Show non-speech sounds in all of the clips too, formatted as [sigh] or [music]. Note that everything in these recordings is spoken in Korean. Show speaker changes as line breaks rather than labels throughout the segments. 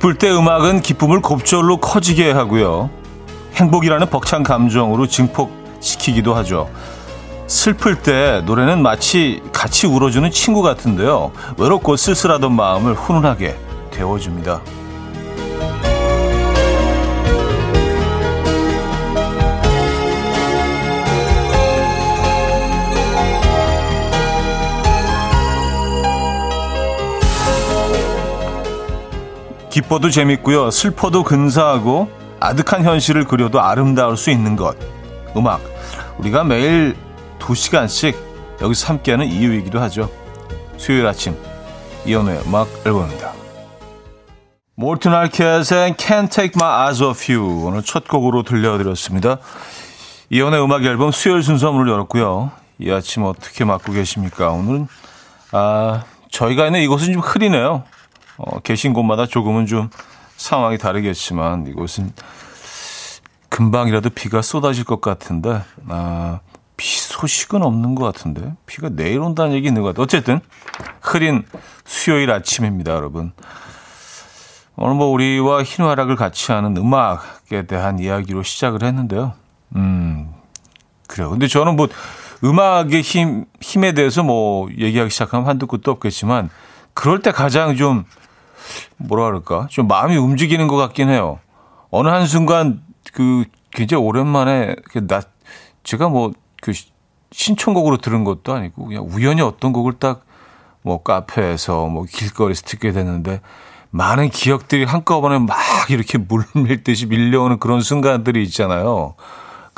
기쁠 때 음악은 기쁨을 곱절로 커지게 하고요. 행복이라는 벅찬 감정으로 증폭시키기도 하죠. 슬플 때 노래는 마치 같이 울어주는 친구 같은데요. 외롭고 쓸쓸하던 마음을 훈훈하게 데워줍니다. 기뻐도 재밌고요. 슬퍼도 근사하고 아득한 현실을 그려도 아름다울 수 있는 것. 음악. 우리가 매일 2시간씩 여기서 함께하는 이유이기도 하죠. 수요일 아침 이연우의 음악 앨범입니다. 몰튼 알켓의 Can't Take My Eyes Off You 오늘 첫 곡으로 들려드렸습니다. 이연우의 음악 앨범 수요일 순서 문을 열었고요. 이 아침 어떻게 맞고 계십니까? 오늘은 아, 저희가 있는 이곳은 좀 흐리네요. 어, 계신 곳마다 조금은 좀 상황이 다르겠지만 이곳은 금방이라도 비가 쏟아질 것 같은데 아, 비 소식은 없는 것 같은데 비가 내일 온다는 얘기 있는 것 같아요. 어쨌든 흐린 수요일 아침입니다, 여러분. 오늘 뭐 우리와 희노애락을 같이 하는 음악에 대한 이야기로 시작을 했는데요. 음, 그래요. 근데 저는 뭐 음악의 힘, 힘에 대해서 뭐 얘기하기 시작하면 한두 끝도 없겠지만 그럴 때 가장 좀 뭐라 그럴까? 좀 마음이 움직이는 것 같긴 해요. 어느 한 순간 그 굉장히 오랜만에 나 제가 뭐 그 신청곡으로 들은 것도 아니고 그냥 우연히 어떤 곡을 딱 뭐 카페에서 뭐 길거리에서 듣게 됐는데 많은 기억들이 한꺼번에 막 이렇게 물밀듯이 밀려오는 그런 순간들이 있잖아요.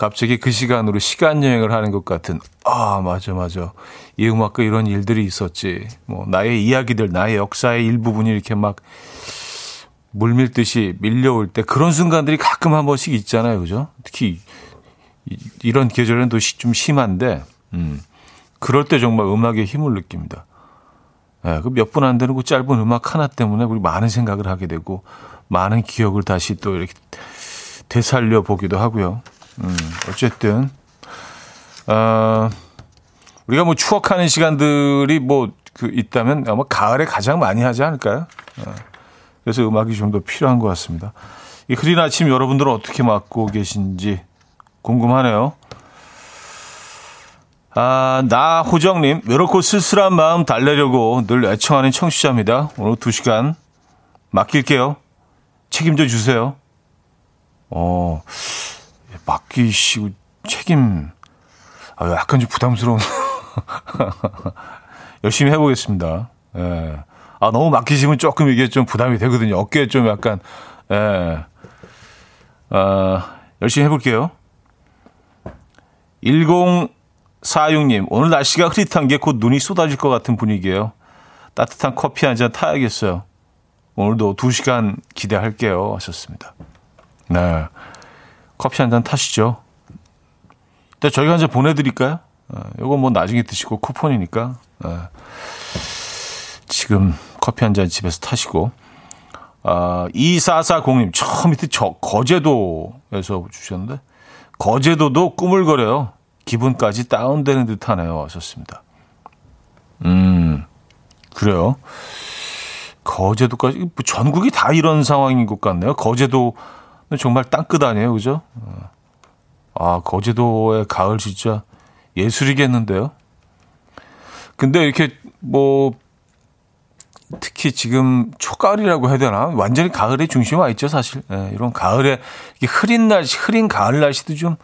갑자기 그 시간으로 시간 여행을 하는 것 같은 아 맞아 맞아. 이 음악과 이런 일들이 있었지. 뭐 나의 이야기들 나의 역사의 일부분이 이렇게 막 물밀듯이 밀려올 때 그런 순간들이 가끔 한 번씩 있잖아요. 그죠? 특히 이, 런 계절에는 좀 심한데 음. 그럴 때 정말 음악의 힘을 느낍니다. 예, 그 몇 분 안 되는 그 짧은 음악 하나 때문에 우리 많은 생각을 하게 되고 많은 기억을 다시 또 이렇게 되살려 보기도 하고요. 음, 어쨌든, 어, 우리가 뭐 추억하는 시간들이 뭐 그 있다면 아마 가을에 가장 많이 하지 않을까요? 어, 그래서 음악이 좀 더 필요한 것 같습니다. 이 흐린 아침 여러분들은 어떻게 맞고 계신지 궁금하네요. 아, 나호정님, 외롭고 쓸쓸한 마음 달래려고 늘 애청하는 청취자입니다. 오늘 두 시간 맡길게요. 책임져 주세요. 어, 맡기시고 책임 아, 약간 좀 부담스러운 [laughs] 열심히 해보겠습니다. 예. 아 너무 맡기시면 조금 이게 좀 부담이 되거든요. 어깨에 좀 약간 예. 아, 열심히 해볼게요. 1046님 오늘 날씨가 흐릿한 게 곧 눈이 쏟아질 것 같은 분위기예요. 따뜻한 커피 한 잔 타야겠어요. 오늘도 2시간 기대할게요. 하셨습니다. 네. 커피 한 잔 타시죠. 근데 저희가 한잔 보내드릴까요? 어, 요거 뭐 나중에 드시고 쿠폰이니까. 어, 지금 커피 한 잔 집에서 타시고. 아, 2440님, 처음 밑에 저, 거제도에서 주셨는데, 거제도도 꾸물거려요. 기분까지 다운되는 듯 하네요. 하셨습니다. 음, 그래요. 거제도까지, 뭐 전국이 다 이런 상황인 것 같네요. 거제도 정말 땅끝 아니에요, 그죠? 아, 거제도의 가을 진짜 예술이겠는데요? 근데 이렇게 뭐, 특히 지금 초가을이라고 해야 되나? 완전히 가을의 중심에 와 있죠, 사실. 네, 이런 가을에, 흐린 날씨, 흐린 가을 날씨도 좀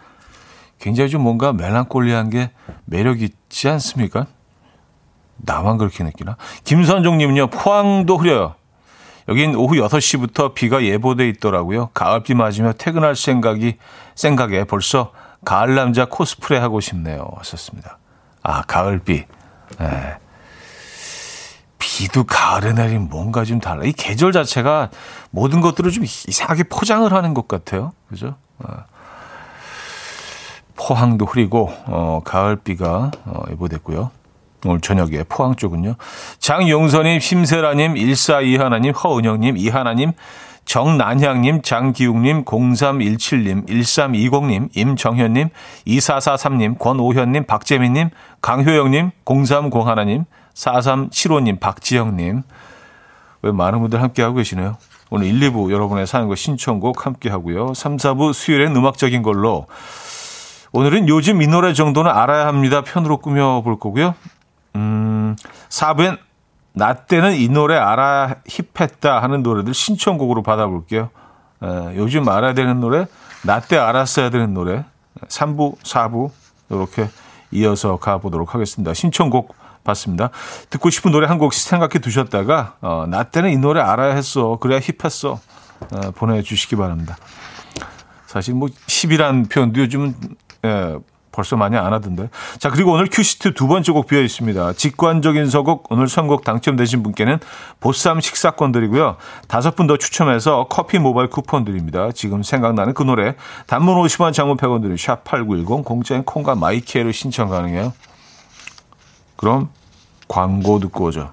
굉장히 좀 뭔가 멜랑콜리한 게 매력 있지 않습니까? 나만 그렇게 느끼나? 김선종님은요, 포항도 흐려요. 여긴 오후 6시부터 비가 예보돼 있더라고요. 가을비 맞으며 퇴근할 생각이 생각에 벌써 가을 남자 코스프레 하고 싶네요. 하셨습니다. 아, 가을비. 네. 비도 가을에 내리면 뭔가 좀 달라. 이 계절 자체가 모든 것들을 좀 이상하게 포장을 하는 것 같아요. 그죠? 어. 포항도 흐리고, 어, 가을비가 어, 예보됐고요. 오늘 저녁에 포항 쪽은요. 장용선님, 심세라님, 1421님, 허은영님, 이하나님, 정난향님, 장기욱님, 0317님, 1320님, 임정현님, 2443님, 권오현님, 박재민님, 강효영님, 0301님, 4375님, 박지영님. 왜 많은 분들 함께하고 계시네요. 오늘 1, 2부 여러분의 사연과 신청곡 함께 하고요. 3, 4부 수요일엔 음악적인 걸로 오늘은 요즘 이 노래 정도는 알아야 합니다. 편으로 꾸며볼 거고요. 음, 4부엔 나 때는 이 노래 알아 힙했다 하는 노래들 신청곡으로 받아볼게요. 에, 요즘 알아야 되는 노래, 나 때 알았어야 되는 노래, 3부, 4부 이렇게 이어서 가보도록 하겠습니다. 신청곡 받습니다. 듣고 싶은 노래 한 곡씩 생각해 두셨다가 어, 나 때는 이 노래 알아야 했어. 그래야 힙했어. 어, 보내주시기 바랍니다. 사실 뭐 hip이란 표현도 요즘은 예, 벌써 많이 안 하던데. 자, 그리고 오늘 큐시트 두 번째 곡 비어 있습니다. 직관적인 선곡 오늘 선곡 당첨되신 분께는 보쌈 식사권 드리고요. 다섯 분 더 추첨해서 커피 모바일 쿠폰 드립니다. 지금 생각나는 그 노래 단문 50원 장문 100원 드리 샵8910 공짜인 콩과 마이케이로 신청 가능해요. 그럼 광고 듣고 오죠.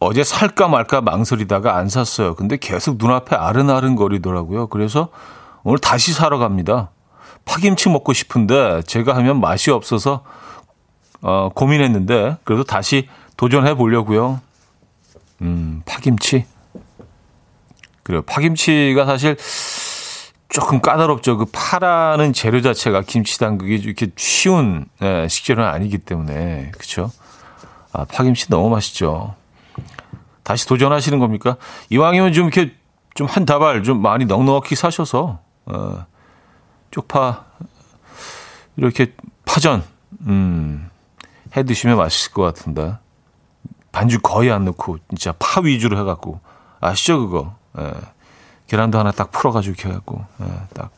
어제 살까 말까 망설이다가 안 샀어요. 근데 계속 눈앞에 아른아른 거리더라고요. 그래서 오늘 다시 사러 갑니다. 파김치 먹고 싶은데 제가 하면 맛이 없어서 어, 고민했는데 그래도 다시 도전해 보려고요. 음, 파김치. 그래요. 파김치가 사실 조금 까다롭죠. 그 파라는 재료 자체가 김치 담그기 이렇게 쉬운 예, 식재료는 아니기 때문에 그렇죠. 아, 파김치 너무 맛있죠. 다시 도전하시는 겁니까? 이왕이면 좀 이렇게 좀 한 다발 좀 많이 넉넉히 사셔서 어, 쪽파 이렇게 파전 음, 해 드시면 맛있을 것 같은데. 반죽 거의 안 넣고 진짜 파 위주로 해갖고 아시죠 그거? 예. 계란도 하나 딱 풀어가지고 이렇게 해갖고 예, 딱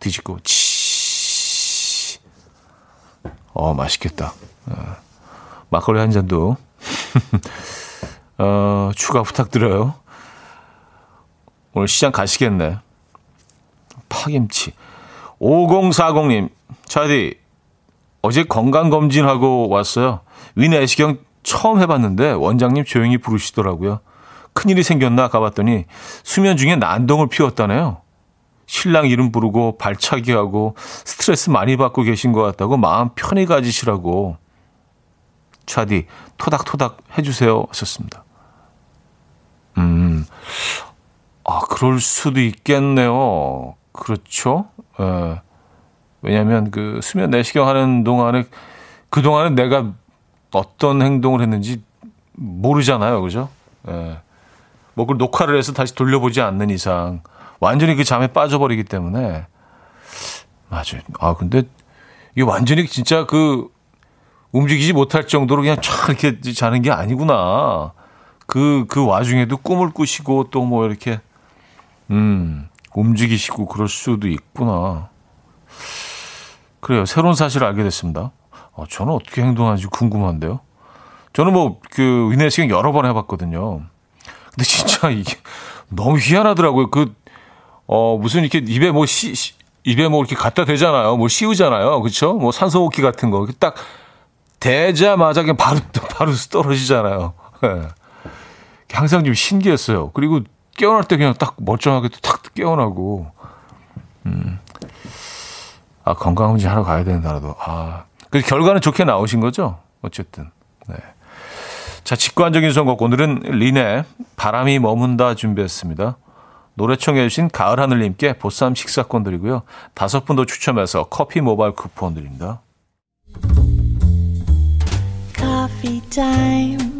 뒤집고 치. 어 맛있겠다. 예. 막걸리 한 잔도 [laughs] 어, 추가 부탁드려요. 오늘 시장 가시겠네. 파김치. 5040님, 차디, 어제 건강검진하고 왔어요. 위내시경 처음 해봤는데 원장님 조용히 부르시더라고요. 큰일이 생겼나 가봤더니 수면 중에 난동을 피웠다네요. 신랑 이름 부르고 발차기 하고 스트레스 많이 받고 계신 것 같다고 마음 편히 가지시라고 차디 토닥토닥 해주세요 하셨습니다. 음, 아 그럴 수도 있겠네요. 그렇죠. 예. 왜냐하면 그 수면 내시경 하는 동안에 그 동안은 내가 어떤 행동을 했는지 모르잖아요. 그죠? 예. 뭐 그걸 녹화를 해서 다시 돌려보지 않는 이상 완전히 그 잠에 빠져버리기 때문에 맞아요. 아 근데 이게 완전히 진짜 그 움직이지 못할 정도로 그냥 쫙 이렇게 자는 게 아니구나. 그, 그 와중에도 꿈을 꾸시고 또 뭐 이렇게, 음, 움직이시고 그럴 수도 있구나. 그래요. 새로운 사실을 알게 됐습니다. 어, 저는 어떻게 행동하는지 궁금한데요. 저는 뭐 그 위내시경 여러 번 해봤거든요. 근데 진짜 [laughs] 이게 너무 희한하더라고요. 그 어 무슨 이렇게 입에 뭐 씨, 입에 뭐 이렇게 갖다 대잖아요. 뭐 씌우잖아요. 그렇죠? 뭐 산소 호흡기 같은 거. 딱 대자마자 그냥 바로 바로 떨어지잖아요. 네. 항상 좀 신기했어요. 그리고 깨어날 때 그냥 딱 멀쩡하게 탁 깨어나고. 음. 아, 건강검진 하러 가야 된다라도. 아, 그 결과는 좋게 나오신 거죠? 어쨌든. 네. 자, 직관적인 선곡. 오늘은 린의 바람이 머문다 준비했습니다. 노래 청해주신 가을 하늘님께 보쌈 식사권 드리고요. 다섯 분 더 추첨해서 커피 모바일 쿠폰 드립니다. Coffee time.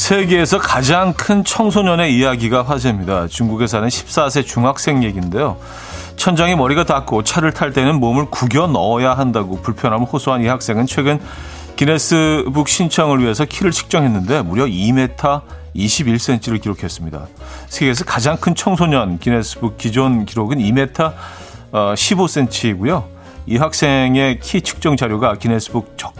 세계에서 가장 큰 청소년의 이야기가 화제입니다. 중국에 사는 14세 중학생 얘기인데요. 천장에 머리가 닿고 차를 탈 때는 몸을 구겨 넣어야 한다고 불편함을 호소한 이 학생은 최근 기네스북 신청을 위해서 키를 측정했는데 무려 2m 21cm를 기록했습니다. 세계에서 가장 큰 청소년 기네스북 기존 기록은 2m 15cm이고요. 이 학생의 키 측정 자료가 기네스북 적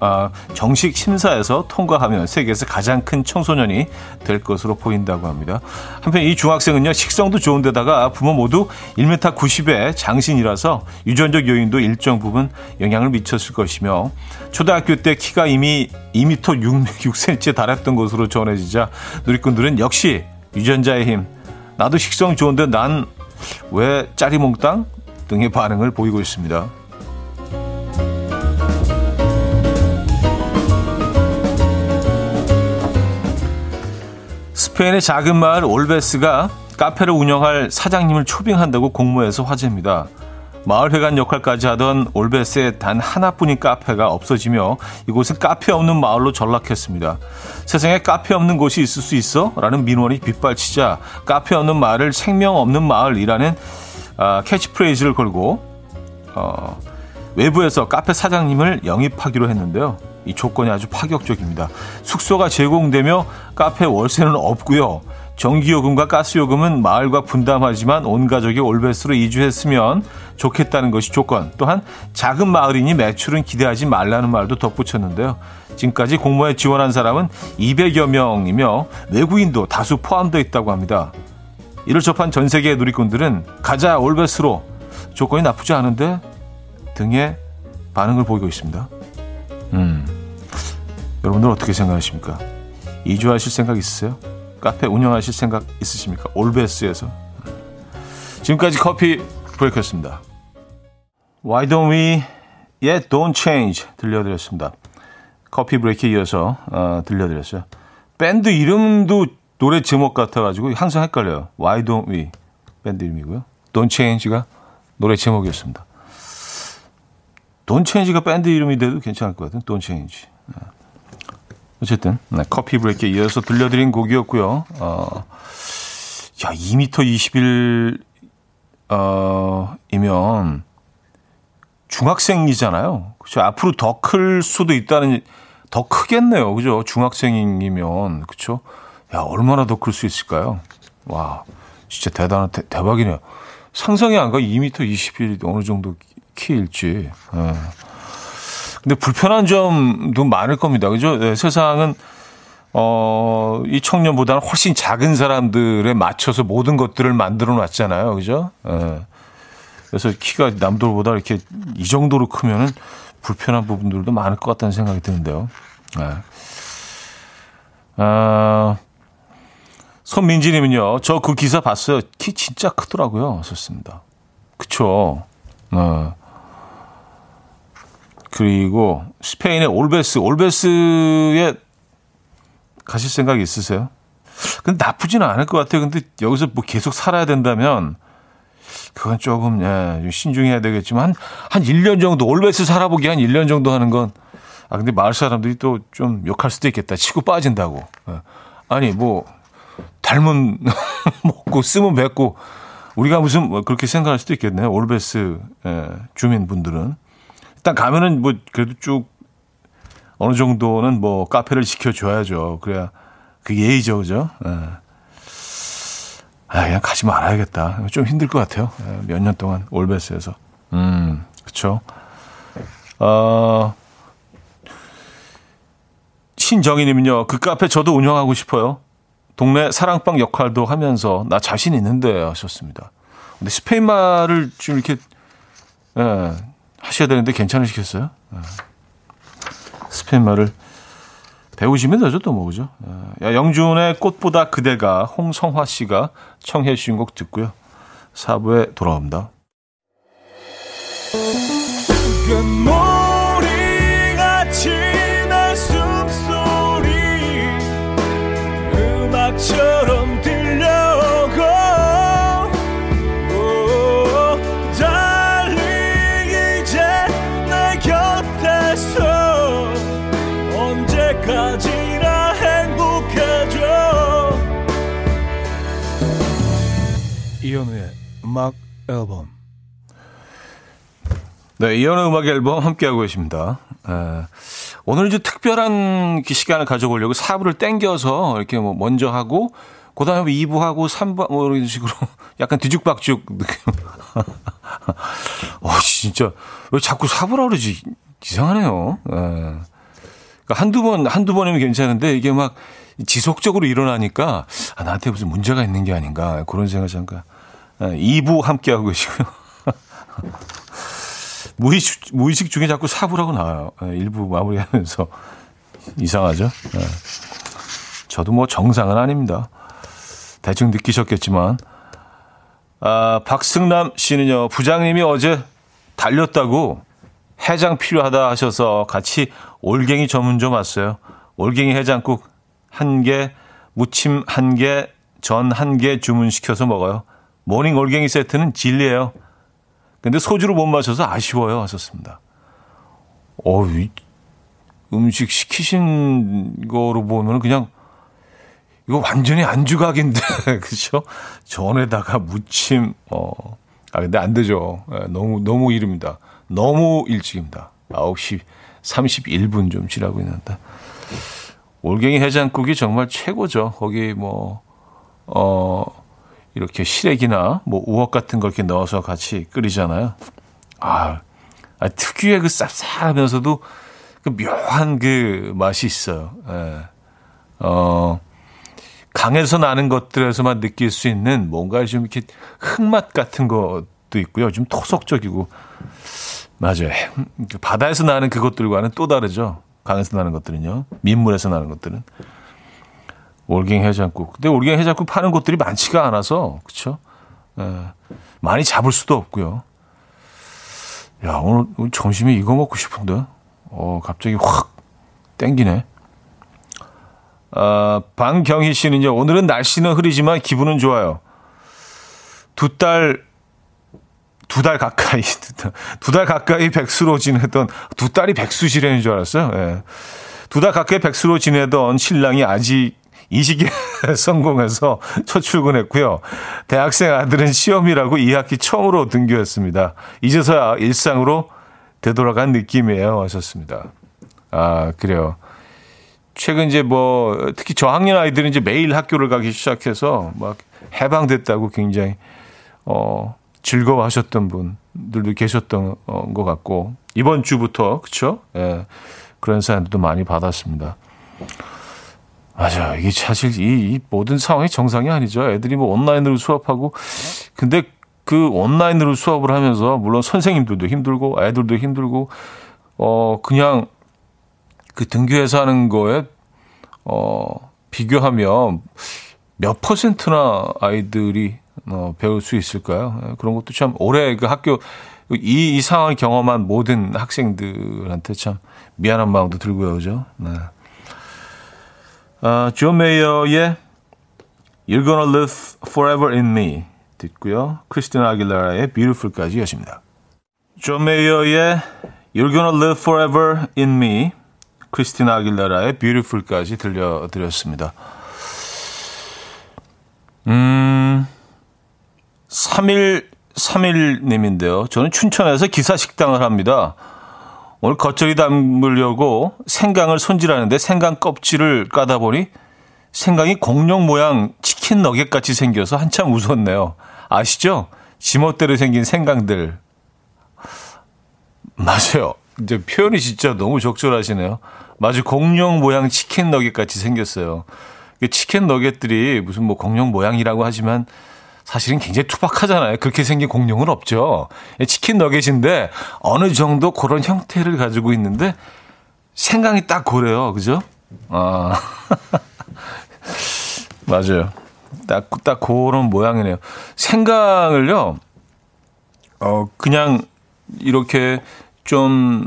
아, 정식 심사에서 통과하면 세계에서 가장 큰 청소년이 될 것으로 보인다고 합니다. 한편 이 중학생은요, 식성도 좋은데다가 부모 모두 1m 90의 장신이라서 유전적 요인도 일정 부분 영향을 미쳤을 것이며 초등학교 때 키가 이미 2m 6cm에 달했던 것으로 전해지자 누리꾼들은 역시 유전자의 힘, 나도 식성 좋은데 난 왜 짜리몽땅 등의 반응을 보이고 있습니다. 스페인의 작은 마을 올베스가 카페를 운영할 사장님을 초빙한다고 공모해서 화제입니다. 마을 회관 역할까지 하던 올베스의 단 하나뿐인 카페가 없어지며 이곳은 카페 없는 마을로 전락했습니다. 세상에 카페 없는 곳이 있을 수 있어? 라는 민원이 빗발치자 카페 없는 마을을 생명 없는 마을이라는 어, 캐치프레이즈를 걸고 어, 외부에서 카페 사장님을 영입하기로 했는데요. 이 조건이 아주 파격적입니다. 숙소가 제공되며 카페 월세는 없고요. 전기요금과 가스요금은 마을과 분담하지만 온 가족이 올베스로 이주했으면 좋겠다는 것이 조건. 또한 작은 마을이니 매출은 기대하지 말라는 말도 덧붙였는데요. 지금까지 공모에 지원한 사람은 200여 명이며 외국인도 다수 포함되어 있다고 합니다. 이를 접한 전 세계의 누리꾼들은 가자 올베스로 조건이 나쁘지 않은데 등의 반응을 보이고 있습니다. 음. 여러분들 어떻게 생각하십니까? 이주하실 생각 있으세요? 카페 운영하실 생각 있으십니까? 올베스에서. 지금까지 커피 브레이크였습니다. Why don't we yet don't change 들려드렸습니다. 커피 브레이크에 이어서 어, 들려드렸어요. 밴드 이름도 노래 제목 같아가지고 항상 헷갈려요. Why don't we 밴드 이름이고요. Don't change가 노래 제목이었습니다. Don't change가 밴드 이름이 돼도 괜찮을 것 같아요. Don't change. 어쨌든 네, 커피 브레이크에 이어서 들려드린 곡이었고요. 어, 야 2m 21 어, 이면 중학생이잖아요. 그렇죠. 앞으로 더 클 수도 있다는 더 크겠네요. 그죠? 중학생이면 그렇죠. 야 얼마나 더 클 수 있을까요? 와 진짜 대단한 대, 박이네요 상상이 안 가. 2m 21이 어느 정도 키일지. 예. 근데 불편한 점도 많을 겁니다. 그죠? 네, 세상은 어, 이 청년보다는 훨씬 작은 사람들에 맞춰서 모든 것들을 만들어 놨잖아요. 그죠? 예. 그래서 키가 남들보다 이렇게 이 정도로 크면은 불편한 부분들도 많을 것 같다는 생각이 드는데요. 예. 아, 손민지님은요, 저 그 기사 봤어요. 키 진짜 크더라고요. 좋습니다. 그쵸. 어. 그리고 스페인의 올베스, 올베스에 가실 생각 있으세요? 근데 나쁘지는 않을 것 같아요. 근데 여기서 뭐 계속 살아야 된다면 그건 조금 예, 신중해야 되겠지만 한, 한 1년 정도 올베스 살아보기 한 1년 정도 하는 건 아, 근데 마을 사람들이 또 좀 욕할 수도 있겠다. 치고 빠진다고. 예. 아니, 뭐, 닮은, [laughs] 먹고, 쓰면 뱉고, 우리가 무슨, 뭐 그렇게 생각할 수도 있겠네요. 올베스, 예, 주민분들은. 일단 가면은 뭐 그래도 쭉 어느 정도는 뭐 카페를 지켜줘야죠. 그래야 그 예의죠, 그죠? 예. 아, 그냥 가지 말아야겠다. 좀 힘들 것 같아요. 예, 몇년 동안 올베스에서. 음, 그쵸. 어, 신정희님은요, 그 카페 저도 운영하고 싶어요. 동네 사랑방 역할도 하면서 나 자신 있는데 하셨습니다. 근데 스페인 말을 좀 이렇게, 예, 하셔야 되는데 괜찮으시겠어요? 예. 스페인 말을 배우시면 되죠, 또 뭐, 그죠? 예. 야, 영준의 꽃보다 그대가 홍성화 씨가 청해 주신 곡 듣고요. 4부에 돌아옵니다. 음악 앨범 네, 이현우의 음악 앨범 함께하고 계십니다. 에, 오늘 이제 특별한 시간을 가져보려고 4부를 땡겨서 이렇게 뭐 먼저 하고 그 다음에 2부 하고 3부 뭐 이런 식으로 [laughs] 약간 뒤죽박죽 느낌. [laughs] 어, 진짜 왜 자꾸 4부라 그러지? 이상하네요. 에. 그러니까 한두 번, 한두 번이면 괜찮은데 이게 막 지속적으로 일어나니까 아, 나한테 무슨 문제가 있는 게 아닌가 그런 생각이 잠깐. 2부 함께하고 계시고요. [laughs] 무의식, 무의식 중에 자꾸 사부라고 나와요. 일부 마무리하면서. [laughs] 이상하죠? 저도 뭐 정상은 아닙니다. 대충 느끼셨겠지만. 아, 박승남 씨는요, 부장님이 어제 달렸다고 해장 필요하다 하셔서 같이 올갱이 전문점 왔어요. 올갱이 해장국 한 개, 무침 한 개, 전 한 개 주문시켜서 먹어요. morning 올갱이 세트는 진리예요. 근데 소주를 못 마셔서 아쉬워요. 하셨습니다. 어, 이 음식 시키신 거로 보면 그냥 이거 완전히 안주각인데, [laughs] 그죠? 전에다가 무침, 어, 아, 근데 안 되죠. 네, 너무, 너무 이릅니다. 너무 일찍입니다. 9시 31분 좀 지나고 있는데. 올갱이 해장국이 정말 최고죠. 거기 뭐, 어, 이렇게 시래기나 뭐 우럭 같은 걸 이렇게 넣어서 같이 끓이잖아요. 아, 아 특유의 그 쌉싸하면서도 그 묘한 그 맛이 있어요. 예. 어, 강에서 나는 것들에서만 느낄 수 있는 뭔가 좀 이렇게 흙맛 같은 것도 있고요. 좀 토속적이고. 맞아요. 그 바다에서 나는 그것들과는 또 다르죠. 강에서 나는 것들은요. 민물에서 나는 것들은. 올갱 해장국. 근데 올갱 해장국 파는 곳들이 많지가 않아서, 그쵸? 에, 많이 잡을 수도 없고요. 야, 오늘, 오늘 점심에 이거 먹고 싶은데? 어, 갑자기 확 땡기네. 아, 방경희 씨는요, 오늘은 날씨는 흐리지만 기분은 좋아요. 두 달, 두달 가까이, [laughs] 두 달 가까이 백수로 지내던, 두 딸이 백수시라는 줄 알았어요. 예. 두 달 가까이 백수로 지내던 신랑이 아직 이시기에 [laughs] 성공해서 첫 출근했고요. 대학생 아들은 시험이라고 2학기 처음으로 등교했습니다. 이제서야 일상으로 되돌아간 느낌이에요. 하셨습니다. 아, 그래요. 최근 이제 뭐 특히 저학년 아이들은 이제 매일 학교를 가기 시작해서 막 해방됐다고 굉장히 어 즐거워 하셨던 분들도 계셨던 어, 것 같고 이번 주부터 그렇죠? 예. 그런 사연도 많이 받았습니다. 맞아. 이게 사실 이, 이 모든 상황이 정상이 아니죠. 애들이 뭐 온라인으로 수업하고 근데 그 온라인으로 수업을 하면서 물론 선생님들도 힘들고 애들도 힘들고 어 그냥 그 등교해서 하는 거에 어 비교하면 몇 퍼센트나 아이들이 어 배울 수 있을까요? 예, 그런 것도 참 올해 그 학교 이, 이 상황을 경험한 모든 학생들한테 참 미안한 마음도 들고요, 그죠? 네. 어, 존 메이어의 You're Gonna Live Forever in Me 듣고요. 크리스티나 아길레라의 Beautiful까지 여십니다. 존 메이어의 You're Gonna Live Forever in Me 크리스티나 아길라라의 Beautiful까지 들려드렸습니다. 음, 3일, 3일님인데요. 저는 춘천에서 기사 식당을 합니다. 오늘 겉절이 담으려고 생강을 손질하는데 생강 껍질을 까다 보니 생강이 공룡 모양 치킨 너겟 같이 생겨서 한참 웃었네요. 아시죠? 지멋대로 생긴 생강들. 맞아요. 이제 표현이 진짜 너무 적절하시네요. 마치 공룡 모양 치킨 너겟 같이 생겼어요. 치킨 너겟들이 무슨 뭐 공룡 모양이라고 하지만 사실은 굉장히 투박하잖아요. 그렇게 생긴 공룡은 없죠. 치킨 너겟인데 어느 정도 그런 형태를 가지고 있는데 생강이 딱 고래요. 그죠? 아. [laughs] 맞아요. 딱, 딱 그런 모양이네요. 생강을요, 어, 그냥 이렇게 좀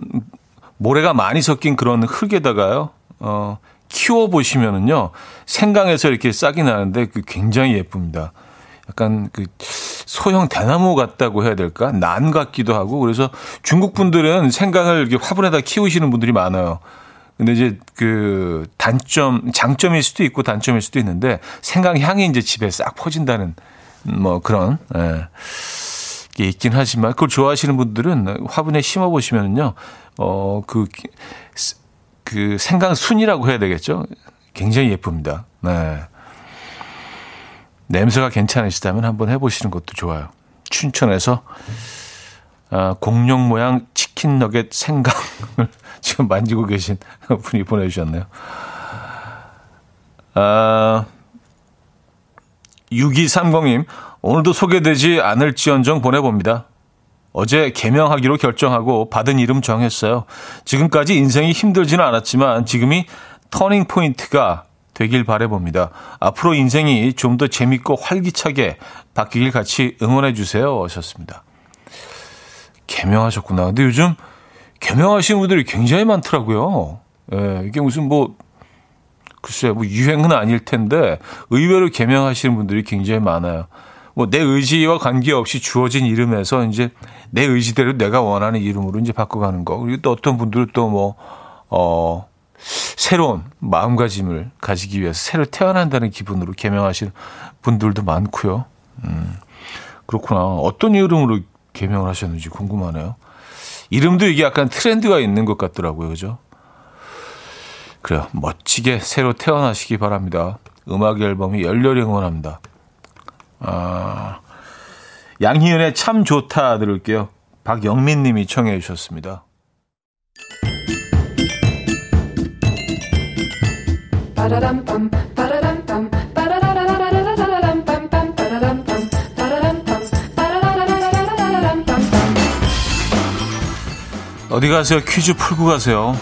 모래가 많이 섞인 그런 흙에다가요, 어, 키워보시면은요, 생강에서 이렇게 싹이 나는데 그 굉장히 예쁩니다. 약간 그 소형 대나무 같다고 해야 될까? 난 같기도 하고 그래서 중국 분들은 생강을 이렇게 화분에다 키우시는 분들이 많아요. 근데 이제 그 단점, 장점일 수도 있고 단점일 수도 있는데 생강 향이 이제 집에 싹 퍼진다는 뭐 그런 예. 게 있긴 하지만 그걸 좋아하시는 분들은 화분에 심어 보시면은요. 어그그 그 생강 순이라고 해야 되겠죠. 굉장히 예쁩니다. 네. 냄새가 괜찮으시다면 한번 해보시는 것도 좋아요. 춘천에서 아, 공룡 모양 치킨 너겟 생강을 [laughs] 지금 만지고 계신 [laughs] 분이 보내주셨네요. 아, 6230님, 오늘도 소개되지 않을지언정 보내봅니다. 어제 개명하기로 결정하고 받은 이름 정했어요. 지금까지 인생이 힘들지는 않았지만 지금이 터닝 포인트가 되길 바래봅니다. 앞으로 인생이 좀 더 재밌고 활기차게 바뀌길 같이 응원해 주세요. 하셨습니다. 개명하셨구나. 근데 요즘 개명하시는 분들이 굉장히 많더라고요. 예, 이게 무슨 뭐 글쎄요, 뭐 유행은 아닐 텐데 의외로 개명하시는 분들이 굉장히 많아요. 뭐 내 의지와 관계없이 주어진 이름에서 이제 내 의지대로 내가 원하는 이름으로 이제 바꿔가는 거. 그리고 또 어떤 분들은 또 뭐, 어, 새로운 마음가짐을 가지기 위해서 새로 태어난다는 기분으로 개명하시는 분들도 많고요. 음, 그렇구나. 어떤 이름으로 개명을 하셨는지 궁금하네요. 이름도 이게 약간 트렌드가 있는 것 같더라고요. 그죠? 그래요. 멋지게 새로 태어나시기 바랍니다. 음악 앨범이 열렬히 응원합니다. 아, 양희은의 참 좋다 들을게요. 박영민 님이 청해 주셨습니다. 어디 가세요? 퀴즈 풀고 가세요.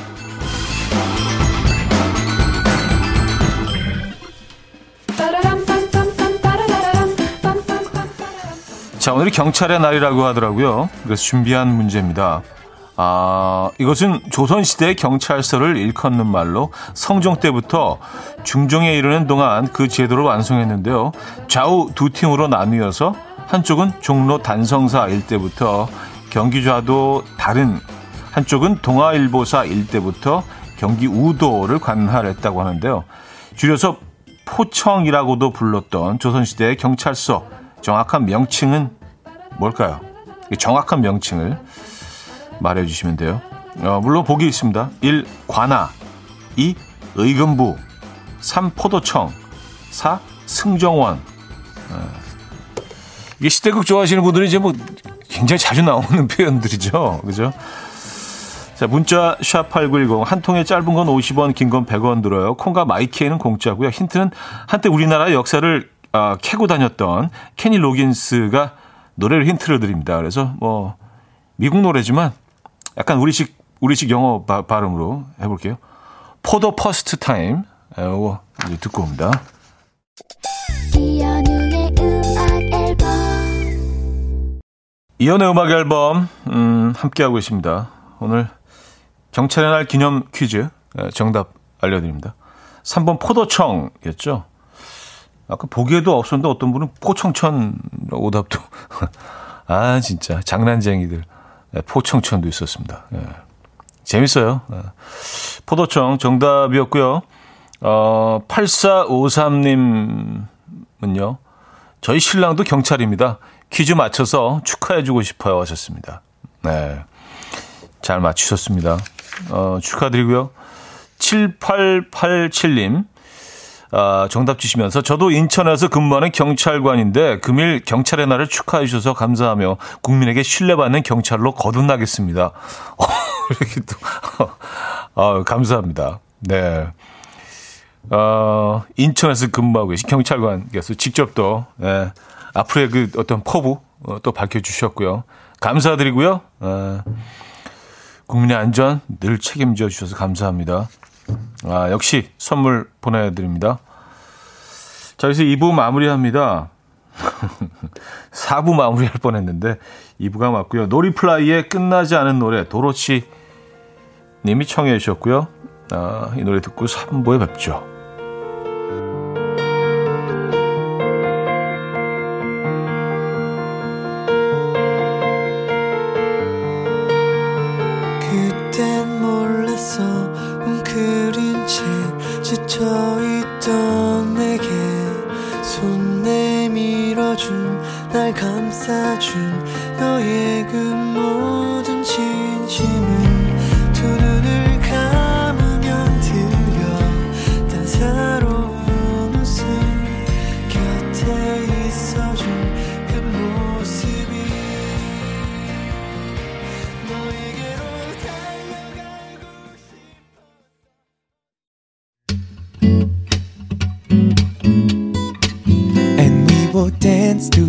자, 오늘이 경찰의 날이라고 하더라고요. 그래서 준비한 문제입니다. 아, 이것은 조선시대 경찰서를 일컫는 말로 성종 때부터 중종에 이르는 동안 그 제도를 완성했는데요. 좌우 두 팀으로 나뉘어서 한쪽은 종로 단성사 일대부터 경기 좌도 다른 한쪽은 동아일보사 일대부터 경기 우도를 관할했다고 하는데요. 줄여서 포청이라고도 불렀던 조선시대의 경찰서 정확한 명칭은 뭘까요? 정확한 명칭을 말해 주시면 돼요. 어, 물론 보기 있습니다. 1. 관아 2. 의금부 3. 포도청 4. 승정원 어. 이게 시대극 좋아하시는 분들은 이제 뭐 굉장히 자주 나오는 [laughs] 표현들이죠. 그죠? 자, 문자 샵8910 한 통에 짧은 건 50원, 긴 건 100원 들어요. 콩과 마이키에는 공짜고요. 힌트는 한때 우리나라 역사를 어, 캐고 다녔던 케니 로긴스가 노래를 힌트를 드립니다. 그래서 뭐 미국 노래지만 약간 우리식 우리식 영어 바, 발음으로 해볼게요. For the First Time 이거 듣고 옵니다. 이현우의 음악 앨범 음, 함께하고 있습니다. 오늘 경찰의 날 기념 퀴즈 정답 알려드립니다. 3번 포도청이었죠. 아까 보기에도 없었는데 어떤 분은 포청천 오답도 [laughs] 아 진짜 장난쟁이들 네, 포청천도 있었습니다. 예. 재밌어요. 예. 포도청 정답이었고요. 어, 8453님은요. 저희 신랑도 경찰입니다. 퀴즈 맞춰서 축하해주고 싶어요 하셨습니다. 네. 잘 맞추셨습니다. 어, 축하드리고요. 7887님. 아, 정답 주시면서 저도 인천에서 근무하는 경찰관인데 금일 경찰의 날을 축하해 주셔서 감사하며 국민에게 신뢰받는 경찰로 거듭나겠습니다. [laughs] 어, 이렇게 또 어, 감사합니다. 네. 어, 인천에서 근무하고 계신 경찰관께서 직접 또 예, 앞으로의 그 어떤 포부 어, 또 밝혀주셨고요. 감사드리고요. 어, 국민의 안전 늘 책임져 주셔서 감사합니다. 아, 역시 선물 보내드립니다. 자, 여기서 2부 마무리합니다. [laughs] 4부 마무리할 뻔 했는데 2부가 맞고요. 놀이플라이의 끝나지 않은 노래 도로치 님이 청해 주셨고요. 아, 이 노래 듣고 3부에 뵙죠.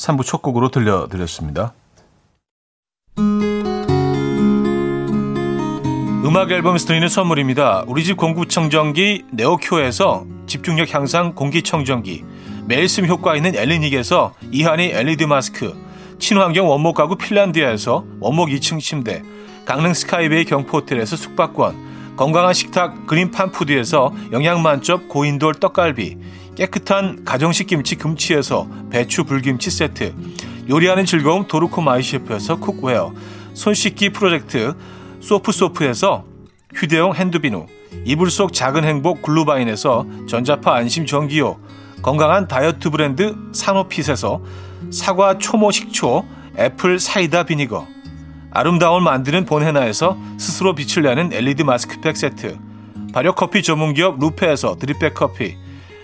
3부 첫 곡으로 들려드렸습니다. 음악 앨범에서 드리는 선물입니다. 우리 집 공구청정기 네오큐에서 집중력 향상 공기청정기 매일 쓴 효과 있는 엘리닉에서 이하니 LED 마스크 친환경 원목 가구 핀란드에서 원목 2층 침대 강릉 스카이베이 경포호텔에서 숙박권 건강한 식탁 그린팜푸드에서 영양만점 고인돌 떡갈비 깨끗한 가정식 김치 금치에서 배추 불김치 세트. 요리하는 즐거움 도르코 마이셰프에서 cookware. 손 씻기 프로젝트 소프소프에서 휴대용 핸드비누. 이불 속 작은 행복 글루바인에서 전자파 안심 전기요. 건강한 다이어트 브랜드 산오핏에서 사과 초모 식초 apple cider vinegar. 아름다움을 만드는 본헤나에서 스스로 빛을 내는 LED 마스크팩 세트. 발효커피 전문기업 루페에서 드립백 커피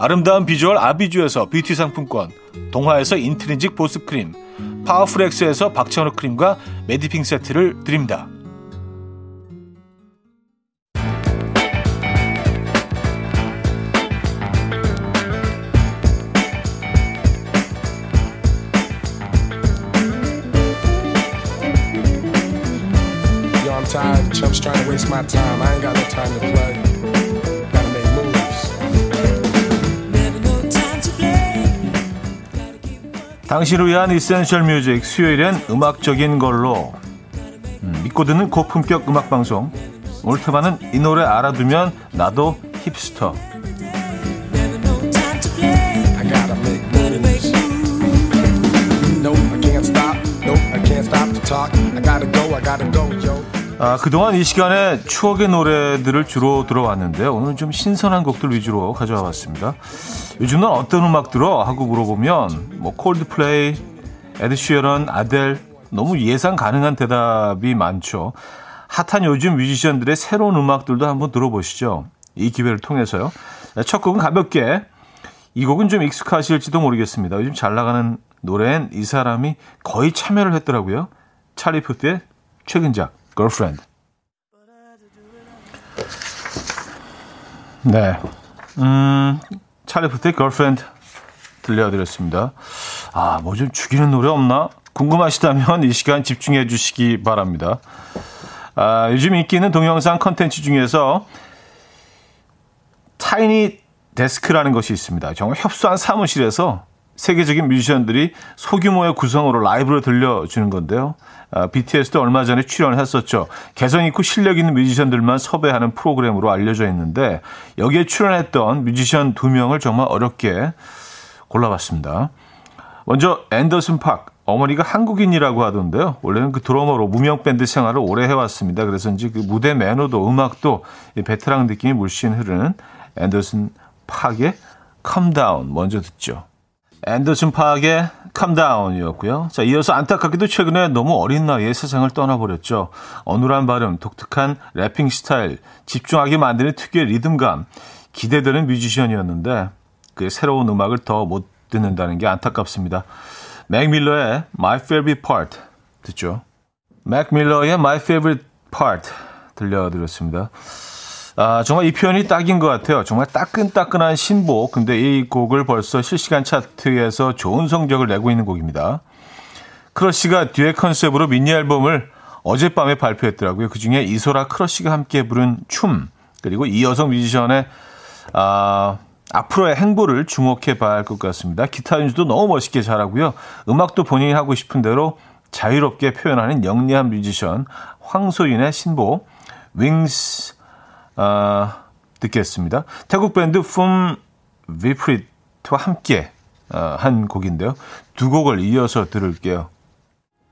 아름다운 비주얼 아비주에서 뷰티 상품권 동화에서 인트리직 보습크림 파워풀엑스에서 박찬호 크림과 메디핑 세트를 드립니다. Chumps trying to waste my time. I ain't got no time to play. 당신을 위한 이센셜 뮤직 수요일엔 음악적인 걸로. 음, 믿고 듣는 고품격 음악 방송. 테마는 이 노래 알아두면 나도 힙스터 아, 그동안 이 시간에 추억의 노래들을 주로 들어왔는데요. 오늘은 좀 신선한 곡들 위주로 가져와 봤습니다. 요즘은 어떤 음악 들어? 하고 물어보면 뭐 콜드플레이, 에드시어런, 아델 너무 예상 가능한 대답이 많죠. 핫한 요즘 뮤지션들의 새로운 음악들도 한번 들어보시죠. 이 기회를 통해서요. 첫 곡은 가볍게 이 곡은 좀 익숙하실지도 모르겠습니다. 요즘 잘 나가는 노래엔 이 사람이 거의 참여를 했더라고요. 찰리 푸트의 최근작 girlfriend. 네. 음, 찰리 푸트의 girlfriend 들려드렸습니다. 아, 뭐 좀 죽이는 노래 없나? 궁금하시다면 이 시간 집중해 주시기 바랍니다. 아, 요즘 인기 있는 동영상 컨텐츠 중에서 타이니 데스크라는 것이 있습니다. 정말 협소한 사무실에서 세계적인 뮤지션들이 소규모의 구성으로 라이브를 들려주는 건데요. 아, BTS도 얼마 전에 출연을 했었죠. 개성 있고 실력 있는 뮤지션들만 섭외하는 프로그램으로 알려져 있는데 여기에 출연했던 뮤지션 두 명을 정말 어렵게 골라봤습니다. 먼저 앤더슨 팍 어머니가 한국인이라고 하던데요. 원래는 그 드러머로 무명 밴드 생활을 오래 해왔습니다. 그래서인지 그 무대 매너도 음악도 베테랑 느낌이 물씬 흐르는 앤더슨 팍의 Down 먼저 듣죠. 앤더슨 파악의 Come Down이었고요. 자, 이어서 안타깝게도 최근에 너무 어린 나이에 세상을 떠나버렸죠. 어눌한 발음, 독특한 래핑 스타일, 집중하게 만드는 특유의 리듬감, 기대되는 뮤지션이었는데 그 새로운 음악을 더 못 듣는다는 게 안타깝습니다. 맥 밀러의 My Favorite Part 듣죠. 맥 밀러의 My Favorite part 들려드렸습니다. 아, 정말 이 표현이 딱인 것 같아요. 정말 따끈따끈한 신보. 근데 이 곡을 벌써 실시간 차트에서 좋은 성적을 내고 있는 곡입니다. 크러쉬가 듀엣 컨셉으로 미니 앨범을 어젯밤에 발표했더라고요. 그 중에 이소라 크러쉬가 함께 부른 춤, 그리고 이 여성 뮤지션의, 아, 앞으로의 행보를 주목해 봐야 할 것 같습니다. 기타 연주도 너무 멋있게 잘하고요. 음악도 본인이 하고 싶은 대로 자유롭게 표현하는 영리한 뮤지션 황소윤의 신보 Wings 어, 듣겠습니다. 태국 밴드 품 비프리트와 함께 어, 한 곡인데요. 두 곡을 이어서 들을게요.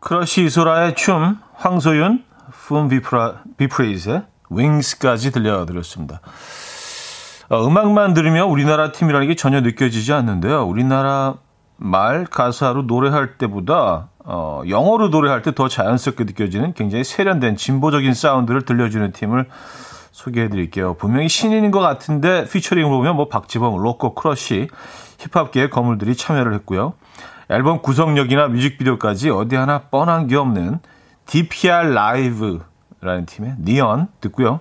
크러쉬 이소라의 춤, 황소윤, 품 비프리트의 Wings까지 들려드렸습니다. 어, 음악만 들으면 우리나라 팀이라는 게 전혀 느껴지지 않는데요. 우리나라 말 가사로 노래할 때보다 어, 영어로 노래할 때 더 자연스럽게 느껴지는 굉장히 세련된 진보적인 사운드를 들려주는 팀을 소개해 드릴게요. 분명히 신인인 것 같은데 피처링을 보면 뭐 박재범, 로코, 크러쉬, 힙합계의 거물들이 참여를 했고요. 앨범 구성력이나 뮤직비디오까지 어디 하나 뻔한 게 없는 DPR LIVE라는 팀의 니언 듣고요.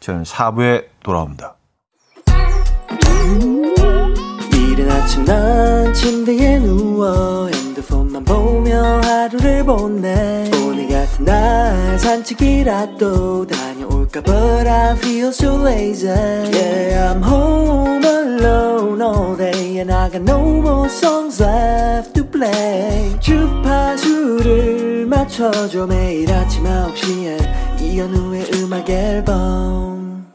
저는 4부에 돌아옵니다. 이른 아침 난 침대에 누워 핸드폰만 보며 하루를 보내 오늘 같은 날 산책이라도 다 볼까 But I feel so lazy. Yeah I'm home alone all day And I got no more songs left to play. 주파수를 맞춰줘 매일 아침 9시에. 이현우의 음악 앨범.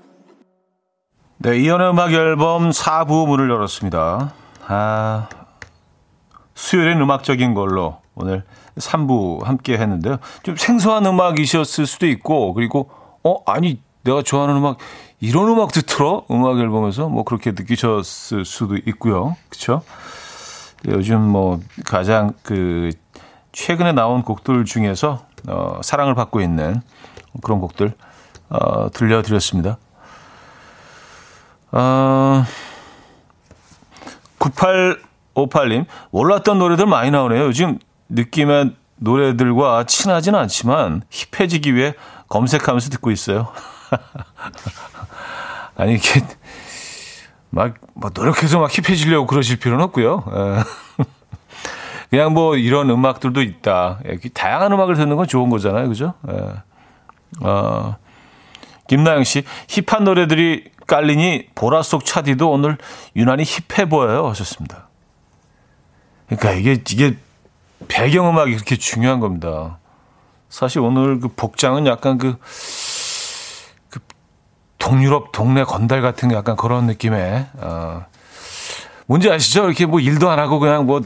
네 이현우의 음악 앨범 4부 문을 열었습니다. 아 수요일엔 음악적인 걸로 오늘 3부 함께 했는데요. 좀 생소한 음악이셨을 수도 있고, 그리고 어, 아니, 내가 좋아하는 음악, 이런 음악도 틀어? 음악 앨범에서? 뭐 그렇게 느끼셨을 수도 있고요. 그쵸? 요즘 뭐 가장 그, 최근에 나온 곡들 중에서, 어, 사랑을 받고 있는 그런 곡들, 어, 들려드렸습니다. 어, 9858님, 몰랐던 노래들 많이 나오네요. 요즘 느낌의 노래들과 친하지는 않지만 힙해지기 위해 검색하면서 듣고 있어요. [laughs] 아니, 이게, 막, 뭐 노력해서 막 힙해지려고 그러실 필요는 없고요. 예. [laughs] 그냥 뭐 이런 음악들도 있다. 예, 다양한 음악을 듣는 건 좋은 거잖아요. 그죠? 예. 어, 김나영 씨, 힙한 노래들이 깔리니 보라 속 차디도 오늘 유난히 힙해 보여요. 하셨습니다. 그러니까 이게, 이게 배경음악이 그렇게 중요한 겁니다. 사실 오늘 그 복장은 약간 그, 그 동유럽 동네 건달 같은 약간 그런 느낌의, 어, 뭔지 아시죠? 이렇게 뭐 일도 안 하고 그냥 뭐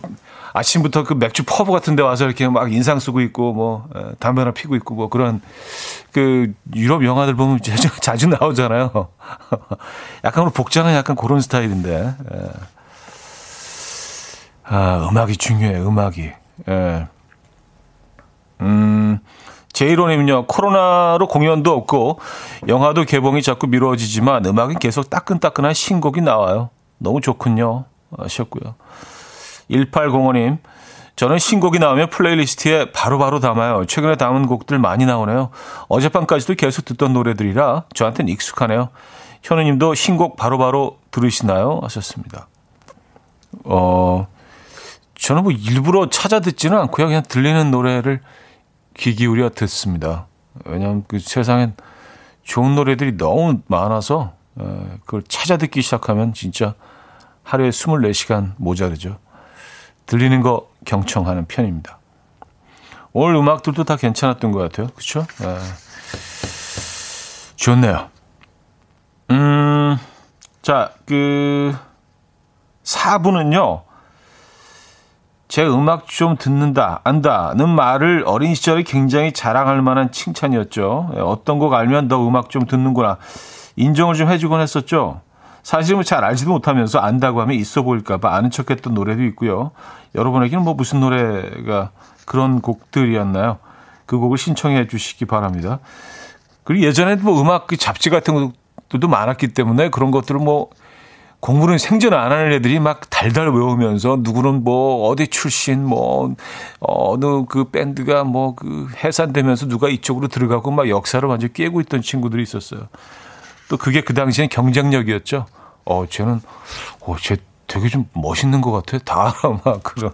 아침부터 그 맥주 퍼브 같은 데 와서 이렇게 막 인상 쓰고 있고 뭐 담배 하나 피고 있고 뭐 그런 그 유럽 영화들 보면 [laughs] 자주, 자주 나오잖아요. [laughs] 약간 복장은 약간 그런 스타일인데. 예. 아, 음악이 중요해, 음악이. 예. 음, 제이로님은요, 코로나로 공연도 없고, 영화도 개봉이 자꾸 미뤄지지만, 음악은 계속 따끈따끈한 신곡이 나와요. 너무 좋군요. 하셨고요. 1805님, 저는 신곡이 나오면 playlist에 바로바로 바로 담아요. 최근에 담은 곡들 많이 나오네요. 어젯밤까지도 계속 듣던 노래들이라 저한테는 익숙하네요. 현우님도 신곡 바로바로 바로 들으시나요? 하셨습니다. 어, 저는 뭐 일부러 찾아 듣지는 않고요. 그냥 들리는 노래를 귀 기울여 듣습니다. 왜냐하면 그 세상엔 좋은 노래들이 너무 많아서 그걸 찾아 듣기 시작하면 진짜 하루에 24시간 모자르죠. 들리는 거 경청하는 편입니다. 오늘 음악들도 다 괜찮았던 것 같아요. 그렇죠? 네. 좋네요. 음, 자, 그 4부는요. 제 음악 좀 듣는다, 안다는 말을 어린 시절에 굉장히 자랑할 만한 칭찬이었죠. 예, 어떤 곡 알면 너 음악 좀 듣는구나. 인정을 좀 해주곤 했었죠. 사실은 잘 알지도 못하면서 안다고 하면 있어 보일까봐 아는 척 했던 노래도 있고요. 여러분에게는 뭐 무슨 노래가 그런 곡들이었나요? 그 곡을 신청해 주시기 바랍니다. 그리고 예전에도 뭐 음악 그 잡지 같은 것들도 많았기 때문에 그런 것들을 뭐 공부는 생전 안 하는 애들이 막 달달 외우면서 누구는 뭐 어디 출신 뭐 어느 그 밴드가 뭐 그 해산되면서 누가 이쪽으로 들어가고 막 역사를 완전 깨고 있던 친구들이 있었어요. 또 그게 그 당시엔 경쟁력이었죠. 어, 쟤는 어, 쟤 되게 좀 멋있는 것 같아. 다 [laughs] 막 그런.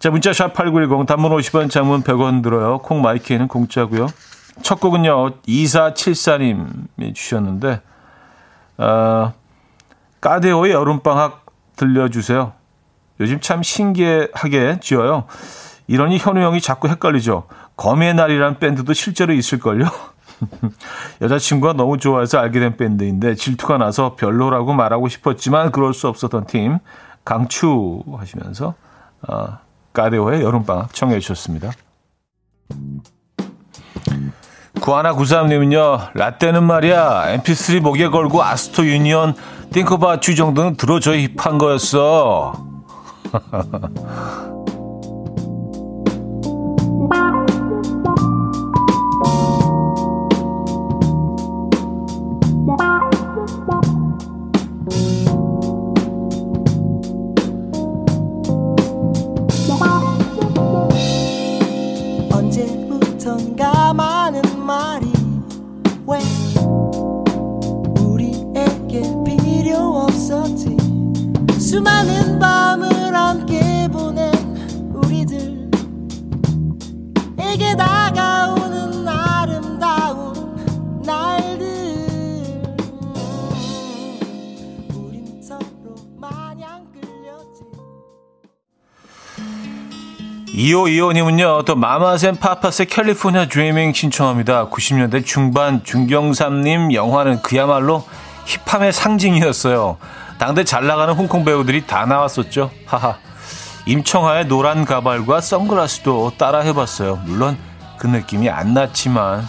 자, 문자 샵 8910 단문 50원 장문 100원 들어요. 콩 마이키에는 공짜고요. 첫 곡은요. 2474님이 주셨는데 어, 까데오의 여름방학 들려주세요. 요즘 참 신기하게 지어요. 이러니 현우 형이 자꾸 헷갈리죠. 검의 날이란 밴드도 실제로 있을걸요? [laughs] 여자친구가 너무 좋아해서 알게 된 밴드인데 질투가 나서 별로라고 말하고 싶었지만 그럴 수 없었던 팀 강추 하시면서 어, 까데오의 여름방학 청해 주셨습니다. 구하나 구사님은요 라떼는 말이야. mp3 목에 걸고 아스토 유니언 띵커바 주 정도는 들어줘야 힙한 거였어 [laughs] 이호이호님은요, 또 마마센 파파스의 캘리포니아 드리밍 신청합니다. 90년대 중반 중경삼님 영화는 그야말로 힙함의 상징이었어요. 당대 잘 나가는 홍콩 배우들이 다 나왔었죠. 하하. 임청하의 노란 가발과 선글라스도 따라 해봤어요. 물론 그 느낌이 안 났지만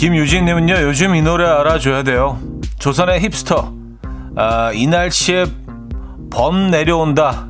김유진님은요, 요즘 이 노래 알아줘야 돼요. 조선의 힙스터. 아, 이 날씨에 범 내려온다.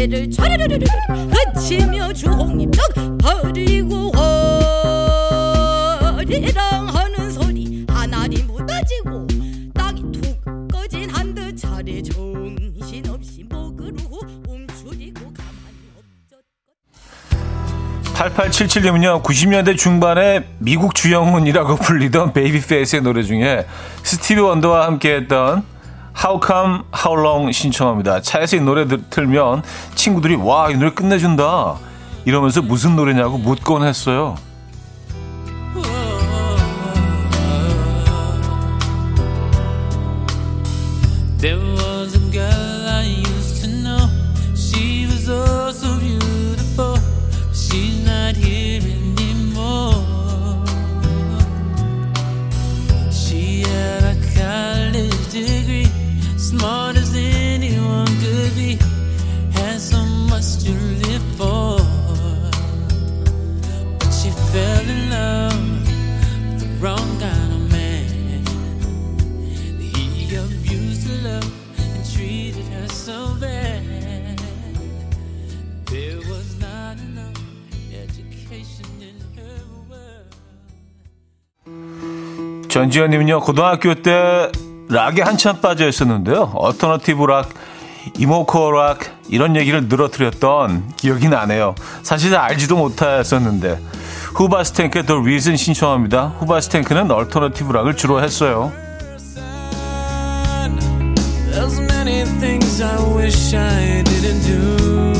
래를 촤르르르르 그치며 주홍잎떡 버리고 허리랑 하는 소리 하나리 묻어지고 땅이 툭 꺼진 한 듯 차례 정신없이 먹으로 움츠리고 가만히 없었
8877님은요, 90년대 중반에 미국 주영훈이라고 불리던 베이비페이스의 노래 중에 스티비 원더와 함께 했던 How Come, How Long 신청합니다. 차에서 이 노래 들, 틀면 친구들이 와, 이 노래 끝내준다. 이러면서 무슨 노래냐고 묻곤 했어요. 전지현님은요, 고등학교 때 락에 한참 빠져 있었는데요. alternative 락, emo core 락 이런 얘기를 늘어뜨렸던 기억이 나네요. 사실 알지도 못했었는데 Hoobastank의 The Reason 신청합니다. Hoobastank는 alternative 락을 주로 했어요.
There's many things I wish I didn't do.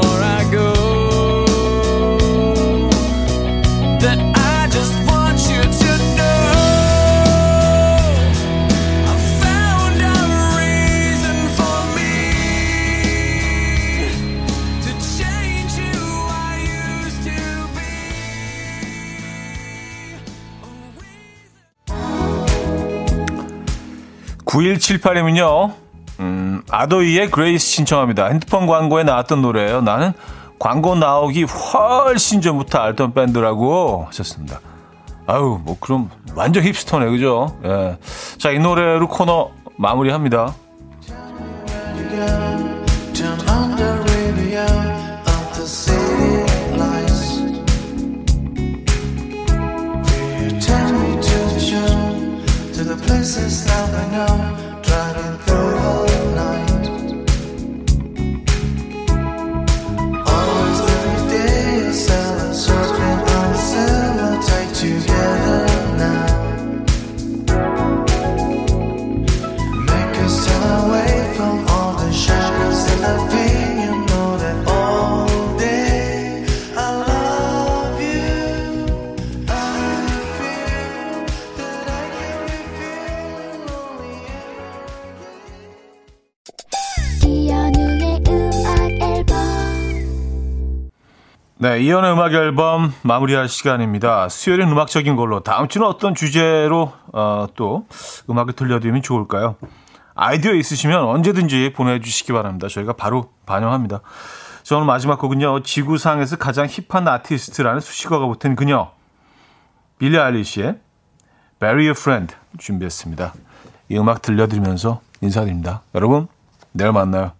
9178님은요. 음, 아도이의 Grace 신청합니다. 핸드폰 광고에 나왔던 노래예요. 나는 광고 나오기 훨씬 전부터 알던 밴드라고 하셨습니다. 아유, 뭐 그럼 완전 힙스터네, 그죠? 예. 자, 이 노래로 코너 마무리합니다.
down.
네, 이연의 음악 앨범 마무리할 시간입니다. 수요일은 음악적인 걸로 다음 주는 어떤 주제로 어, 또 음악을 들려드리면 좋을까요? 아이디어 있으시면 언제든지 보내주시기 바랍니다. 저희가 바로 반영합니다. 저는 마지막 곡은요. 지구상에서 가장 힙한 아티스트라는 수식어가 붙은 그녀 빌리 아일리시의 Bury Your Friend 준비했습니다. 이 음악 들려드리면서 인사드립니다. 여러분 내일 만나요.